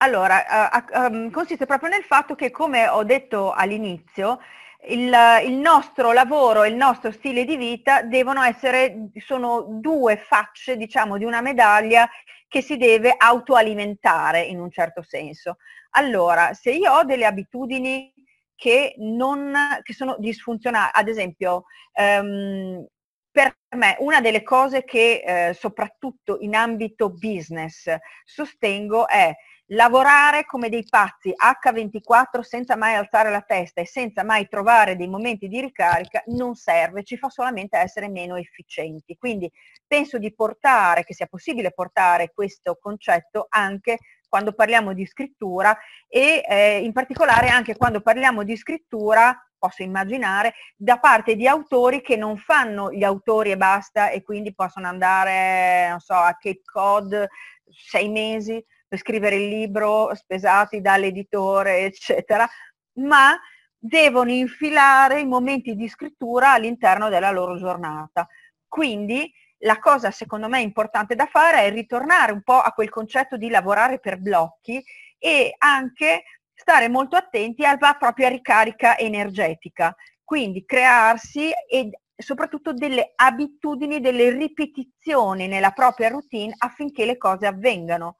S2: Allora, uh, um, consiste proprio nel fatto che, come ho detto all'inizio, il, il, nostro lavoro e il nostro stile di vita devono essere, sono due facce, diciamo, di una medaglia che si deve autoalimentare in un certo senso. Allora, se io ho delle abitudini che, non, che sono disfunzionali, ad esempio, um, per me una delle cose che eh, soprattutto in ambito business sostengo è lavorare come dei pazzi H24 senza mai alzare la testa e senza mai trovare dei momenti di ricarica non serve, ci fa solamente essere meno efficienti. Quindi penso di portare, che sia possibile portare questo concetto anche quando parliamo di scrittura e eh, in particolare anche quando parliamo di scrittura posso immaginare, da parte di autori che non fanno gli autori e basta e quindi possono andare, non so, a Cape Cod sei mesi per scrivere il libro spesati dall'editore, eccetera, ma devono infilare i momenti di scrittura all'interno della loro giornata. Quindi la cosa secondo me importante da fare è ritornare un po' a quel concetto di lavorare per blocchi e anche stare molto attenti alla propria ricarica energetica, quindi crearsi e soprattutto delle abitudini, delle ripetizioni nella propria routine affinché le cose avvengano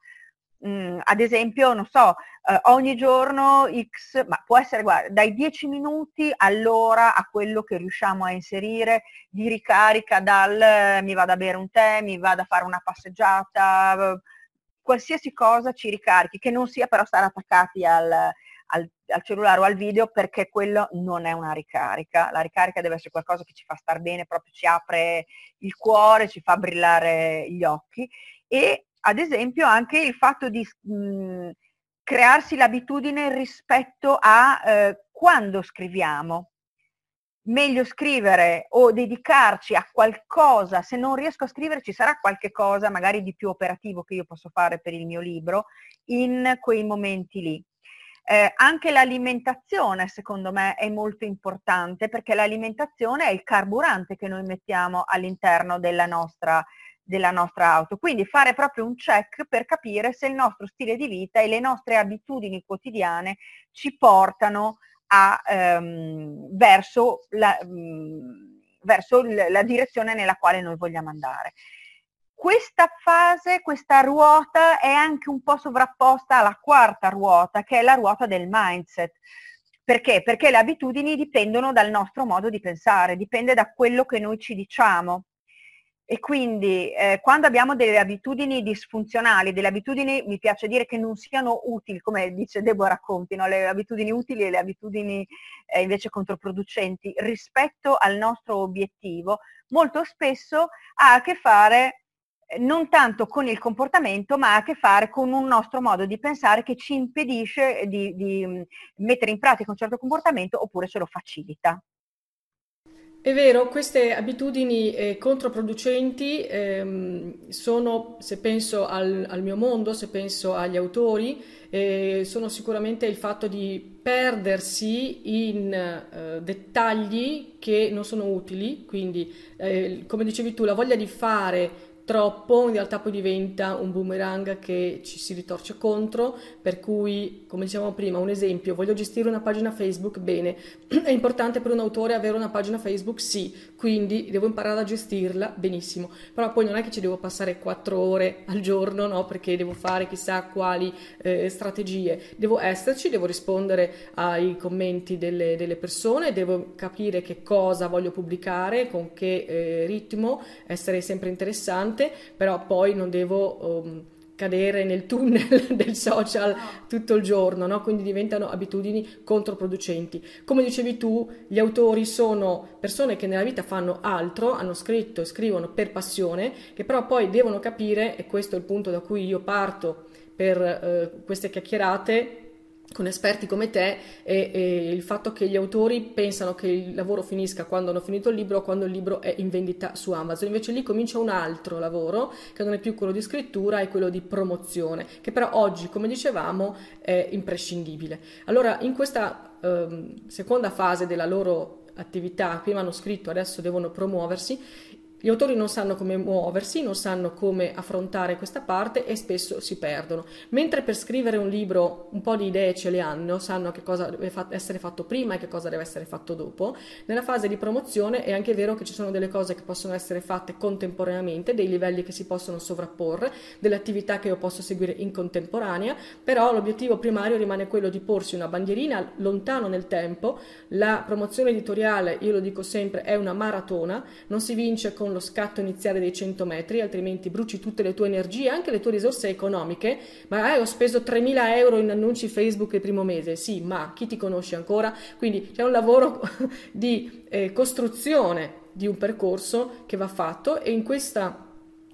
S2: mh, mhmm, ad esempio, non so, eh, ogni giorno X, ma può essere guarda, dai 10 minuti all'ora a quello che riusciamo a inserire di ricarica dal eh, mi vado a bere un tè, mi vado a fare una passeggiata, qualsiasi cosa ci ricarichi, che non sia però stare attaccati al, al, al, cellulare o al video perché quello non è una ricarica. La ricarica deve essere qualcosa che ci fa star bene, proprio ci apre il cuore, ci fa brillare gli occhi e ad esempio anche il fatto di mh, mhmm, crearsi l'abitudine rispetto a eh, quando scriviamo. Meglio scrivere o dedicarci a qualcosa, se non riesco a scrivere ci sarà qualche cosa magari di più operativo che io posso fare per il mio libro in quei momenti lì. Eh, anche l'alimentazione secondo me è molto importante perché l'alimentazione è il carburante che noi mettiamo all'interno della nostra della nostra auto. Quindi fare proprio un check per capire se il nostro stile di vita e le nostre abitudini quotidiane ci portano a, um, verso, la, um, verso la direzione nella quale noi vogliamo andare. Questa fase, questa ruota è anche un po' sovrapposta alla quarta ruota, che è la ruota del mindset. Perché? Perché le abitudini dipendono dal nostro modo di pensare, dipende da quello che noi ci diciamo. E quindi eh, quando abbiamo delle abitudini disfunzionali, delle abitudini, mi piace dire che non siano utili, come dice Deborah Conti, no? le abitudini utili e le abitudini eh, invece controproducenti rispetto al nostro obiettivo, molto spesso ha a che fare eh, non tanto con il comportamento, ma ha a che fare con un nostro modo di pensare che ci impedisce di, di mettere in pratica un certo comportamento oppure ce lo facilita.
S1: È vero, queste abitudini eh, controproducenti ehm, sono, se penso al, al, mio mondo, se penso agli autori, eh, sono sicuramente il fatto di perdersi in eh, dettagli che non sono utili, quindi eh, come dicevi tu, la voglia di fare troppo in realtà poi diventa un boomerang che ci si ritorce contro, per cui, come dicevamo prima, un esempio, voglio gestire una pagina Facebook, bene, (clears throat) è importante per un autore avere una pagina Facebook, sì, quindi devo imparare a gestirla, benissimo, però poi non è che ci devo passare quattro ore al giorno, no, perché devo fare chissà quali eh, strategie, devo esserci, devo rispondere ai commenti delle, delle, persone, devo capire che cosa voglio pubblicare, con che eh, ritmo, essere sempre interessante, importante, però poi non devo um, cadere nel tunnel (laughs) del social tutto il giorno, no? quindi diventano abitudini controproducenti. Come dicevi tu, gli autori sono persone che nella vita fanno altro, hanno scritto e scrivono per passione, che però poi devono capire, e questo è il punto da cui io parto per eh, queste chiacchierate, con esperti come te e, e, il fatto che gli autori pensano che il lavoro finisca quando hanno finito il libro o quando il libro è in vendita su Amazon. Invece lì comincia un altro lavoro che non è più quello di scrittura, è quello di promozione, che però oggi, come dicevamo, è imprescindibile. Allora, in questa ehm, seconda fase della loro attività, prima hanno scritto, adesso devono promuoversi, gli autori non sanno come muoversi, non sanno come affrontare questa parte e spesso si perdono. Mentre per scrivere un libro un po' di idee ce le hanno, sanno che cosa deve essere fatto prima e che cosa deve essere fatto dopo. Nella fase di promozione è anche vero che ci sono delle cose che possono essere fatte contemporaneamente, dei livelli che si possono sovrapporre, delle attività che io posso seguire in contemporanea, però l'obiettivo primario rimane quello di porsi una bandierina lontano nel tempo. La promozione editoriale, io lo dico sempre, è una maratona, non si vince con con lo scatto iniziale dei 100 metri, altrimenti bruci tutte le tue energie, anche le tue risorse economiche. Ma eh, ho speso 3.000 euro in annunci Facebook il primo mese, sì, ma chi ti conosce ancora? Quindi c'è un lavoro (laughs) di eh, costruzione di un percorso che va fatto e in questa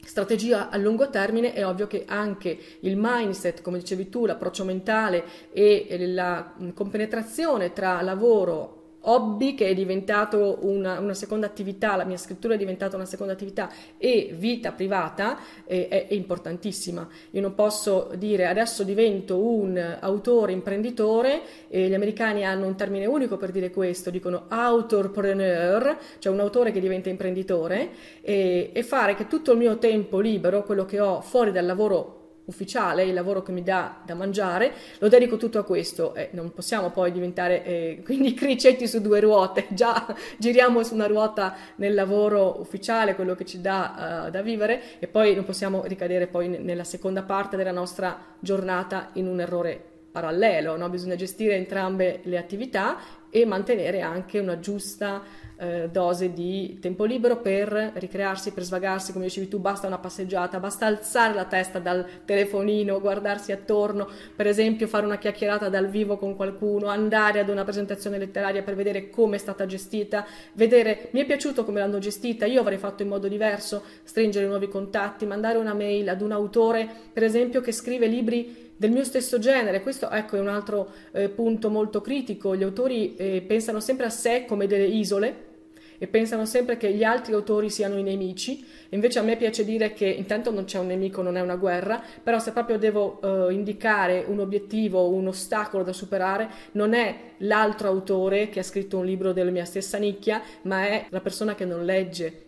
S1: strategia a lungo termine è ovvio che anche il mindset, come dicevi tu, l'approccio mentale e la compenetrazione tra lavoro hobby che è diventato una, una, seconda attività, la mia scrittura è diventata una seconda attività e vita privata eh, è, è, importantissima. Io non posso dire adesso divento un autore imprenditore, e gli americani hanno un termine unico per dire questo, dicono autorpreneur, cioè un autore che diventa imprenditore, e, e fare che tutto il mio tempo libero, quello che ho fuori dal lavoro ufficiale, il lavoro che mi dà da mangiare, lo dedico tutto a questo e non possiamo poi diventare eh, quindi (laughs) cricetti su due ruote, già giriamo su una ruota nel lavoro ufficiale, quello che ci dà uh, da vivere e poi non possiamo ricadere poi nella seconda parte della nostra giornata in un errore parallelo, no? bisogna gestire entrambe le attività e mantenere anche una giusta eh, dose di tempo libero per ricrearsi, per svagarsi, come dicevi tu, basta una passeggiata, basta alzare la testa dal telefonino, guardarsi attorno, per esempio fare una chiacchierata dal vivo con qualcuno, andare ad una presentazione letteraria per vedere come è stata gestita, vedere mi è piaciuto come l'hanno gestita, io avrei fatto in modo diverso, stringere nuovi contatti, mandare una mail ad un autore, per esempio, che scrive libri del mio stesso genere. Questo ecco, è un altro eh, punto molto critico. Gli autori eh, pensano sempre a sé come delle isole e pensano sempre che gli altri autori siano i nemici. Invece a me piace dire che intanto non c'è un nemico, non è una guerra, però se proprio devo eh, indicare un obiettivo, un ostacolo da superare, non è l'altro autore che ha scritto un libro della mia stessa nicchia, ma è la persona che non legge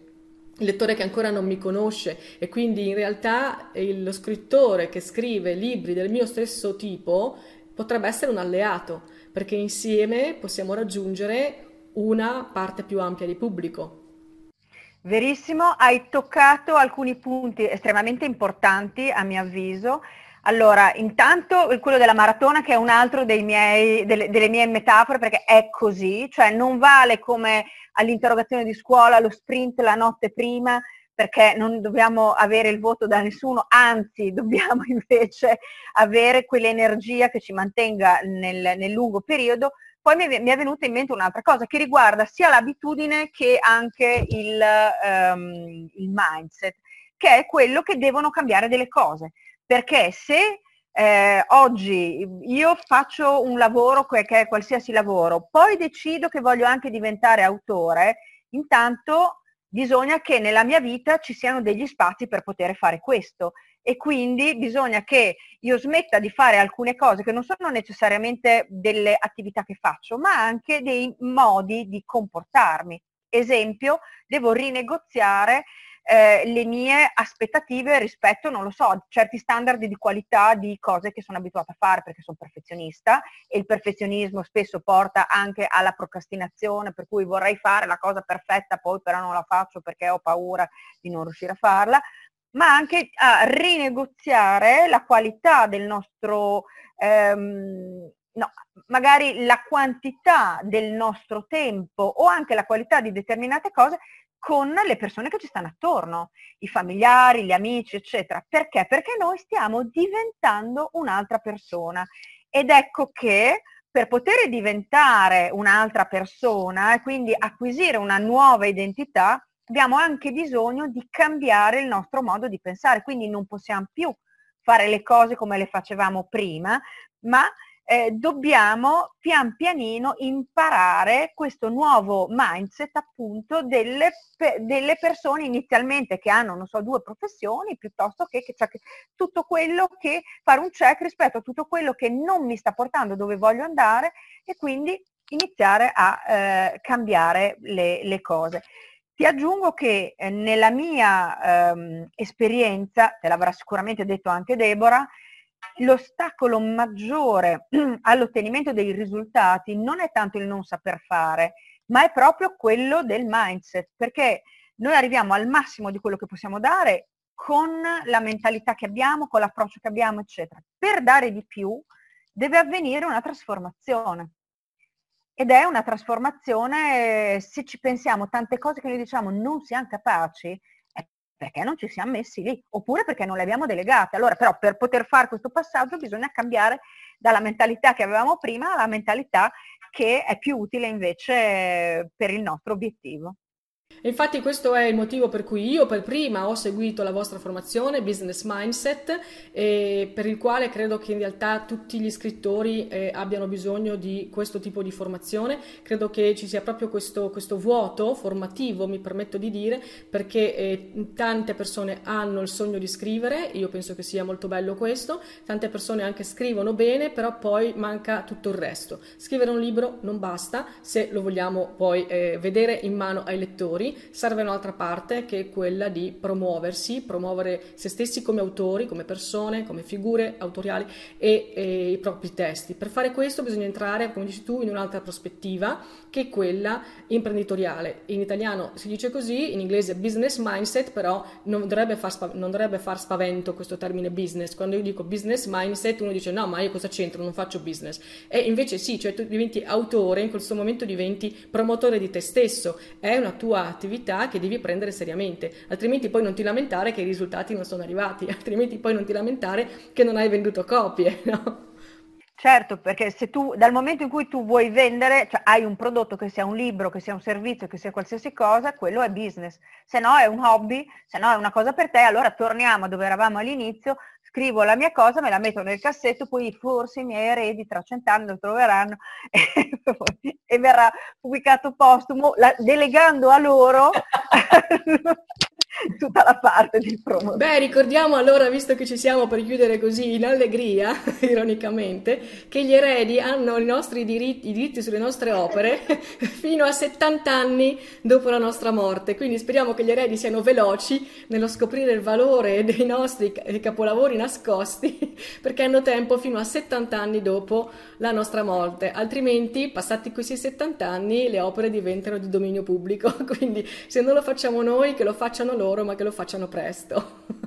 S1: il lettore che ancora non mi conosce e quindi in realtà lo scrittore che scrive libri del mio stesso tipo potrebbe essere un alleato perché insieme possiamo raggiungere una parte più ampia di pubblico.
S2: Verissimo, hai toccato alcuni punti estremamente importanti a mio avviso. Allora, intanto quello della maratona che è un altro miei, delle, delle mie metafore perché è così, cioè non vale come all'interrogazione di scuola, lo sprint la notte prima, perché non dobbiamo avere il voto da nessuno, anzi (laughs) dobbiamo invece avere quell'energia che ci mantenga nel, nel lungo periodo. Poi mi è, mi è, venuta in mente un'altra cosa che riguarda sia l'abitudine che anche il, um, il mindset, che è quello che devono cambiare delle cose. Perché se eh, oggi io faccio un lavoro che è qualsiasi lavoro, poi decido che voglio anche diventare autore, Intanto bisogna che nella mia vita ci siano degli spazi per poter fare questo e quindi bisogna che io smetta di fare alcune cose che non sono necessariamente delle attività che faccio, ma anche dei modi di comportarmi. Esempio, devo rinegoziare eh, le mie aspettative rispetto, non lo so, a certi standard di qualità di cose che sono abituata a fare perché sono perfezionista e il perfezionismo spesso porta anche alla procrastinazione, per cui vorrei fare la cosa perfetta, poi però non la faccio perché ho paura di non riuscire a farla, ma anche a rinegoziare la qualità del nostro ehm, no, magari la quantità del nostro tempo o anche la qualità di determinate cose con le persone che ci stanno attorno, i familiari, gli amici, eccetera. Perché? Perché noi stiamo diventando un'altra persona. Ed ecco che per poter diventare un'altra persona e quindi acquisire una nuova identità, abbiamo anche bisogno di cambiare il nostro modo di pensare. Quindi non possiamo più fare le cose come le facevamo prima, ma eh, dobbiamo pian pianino imparare questo nuovo mindset appunto delle, pe- delle, persone inizialmente che hanno, non so, due professioni, piuttosto che, che, cioè che, tutto quello che fare un check rispetto a tutto quello che non mi sta portando dove voglio andare e quindi iniziare a eh, cambiare le, le cose. Ti aggiungo che eh, nella mia ehm, esperienza, te l'avrà sicuramente detto anche Deborah, l'ostacolo maggiore (clears throat) all'ottenimento dei risultati non è tanto il non saper fare, ma è proprio quello del mindset, perché noi arriviamo al massimo di quello che possiamo dare con la mentalità che abbiamo, con l'approccio che abbiamo, eccetera. Per dare di più deve avvenire una trasformazione. Ed è una trasformazione, se ci pensiamo, tante cose che noi diciamo non siamo capaci, perché non ci siamo messi lì, oppure perché non le abbiamo delegate. Allora però per poter fare questo passaggio bisogna cambiare dalla mentalità che avevamo prima alla mentalità che è più utile invece per il nostro obiettivo.
S1: Infatti questo è il motivo per cui io per prima ho seguito la vostra formazione Business Mindset e per il quale credo che in realtà tutti gli scrittori eh, abbiano bisogno di questo tipo di formazione. Credo che ci sia proprio questo, questo vuoto formativo, mi permetto di dire, perché eh, tante persone hanno il sogno di scrivere, io penso che sia molto bello questo, tante persone anche scrivono bene, però poi manca tutto il resto. Scrivere un libro non basta se lo vogliamo poi eh, vedere in mano ai lettori serve un'altra parte che è quella di promuoversi, promuovere se stessi come autori, come persone, come figure autoriali e, e i propri testi. Per fare questo bisogna entrare, come dici tu, in un'altra prospettiva che è quella imprenditoriale. In italiano si dice così, in inglese business mindset, però non dovrebbe far, spav- non dovrebbe far spavento questo termine business. Quando io dico business mindset uno dice no, ma io cosa c'entro? Non faccio business. E invece sì, cioè tu diventi autore, in questo momento diventi promotore di te stesso, è una tua attività che devi prendere seriamente, altrimenti poi non ti lamentare che i risultati non sono arrivati, (laughs) altrimenti poi non ti lamentare che non hai venduto copie, (laughs) no?
S2: Certo, perché se tu dal momento in cui tu vuoi vendere, cioè hai un prodotto che sia un libro, che sia un servizio, che sia qualsiasi cosa, quello è business. Se no è un hobby, se no è una cosa per te, allora torniamo dove eravamo all'inizio, scrivo la mia cosa, me la metto nel cassetto, poi forse i miei eredi tra cent'anni lo troveranno e, (laughs) e verrà pubblicato postumo, la, delegando a loro (laughs) tutta la parte di promo.
S1: Beh, ricordiamo allora, visto che ci siamo per chiudere così in allegria, (laughs) ironicamente, che gli eredi hanno i nostri diritti, i diritti sulle nostre opere fino a 70 anni dopo la nostra morte. Quindi speriamo che gli eredi siano veloci nello scoprire il valore dei nostri capolavori nascosti, (laughs) perché hanno tempo fino a 70 anni dopo la nostra morte. Altrimenti, passati questi 70 anni, le opere diventano di dominio pubblico. (laughs) Quindi se non lo facciamo noi, che lo facciano loro ma che lo facciano presto. (laughs)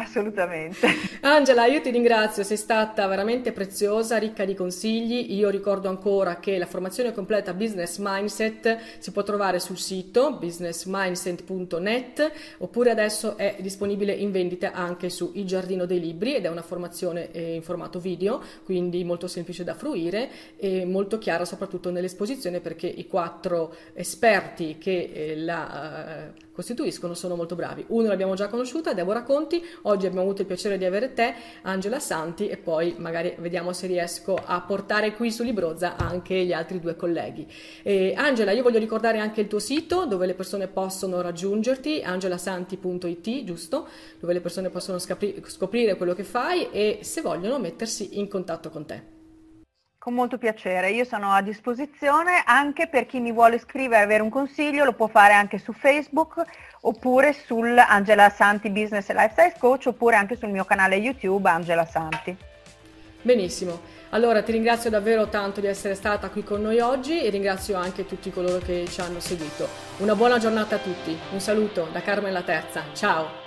S2: Assolutamente. (laughs)
S1: Angela, io ti ringrazio, sei stata veramente preziosa, ricca di consigli. Io ricordo ancora che la formazione completa Business Mindset si può trovare sul sito businessmindset.net oppure adesso è disponibile in vendita anche su Il Giardino dei Libri ed è una formazione eh, in formato video, quindi molto semplice da fruire e molto chiara soprattutto nell'esposizione perché i quattro esperti che eh, la eh, costituiscono sono molto bravi. Uno l'abbiamo già conosciuta, Deborah Conti, Oggi abbiamo avuto il piacere di avere te, Angela Santi, e poi magari vediamo se riesco a portare qui su Librozza anche gli altri due colleghi. E Angela, io voglio ricordare anche il tuo sito dove le persone possono raggiungerti, angelasanti.it, giusto? Dove le persone possono scapri- scoprire quello che fai e se vogliono mettersi in contatto con te.
S2: Con molto piacere, io sono a disposizione anche per chi mi vuole scrivere e avere un consiglio, lo può fare anche su Facebook oppure sul Angela Santi Business e Lifestyle Coach oppure anche sul mio canale YouTube Angela Santi.
S1: Benissimo, allora ti ringrazio davvero tanto di essere stata qui con noi oggi e ringrazio anche tutti coloro che ci hanno seguito. Una buona giornata a tutti, un saluto da Carmen La Terza, ciao!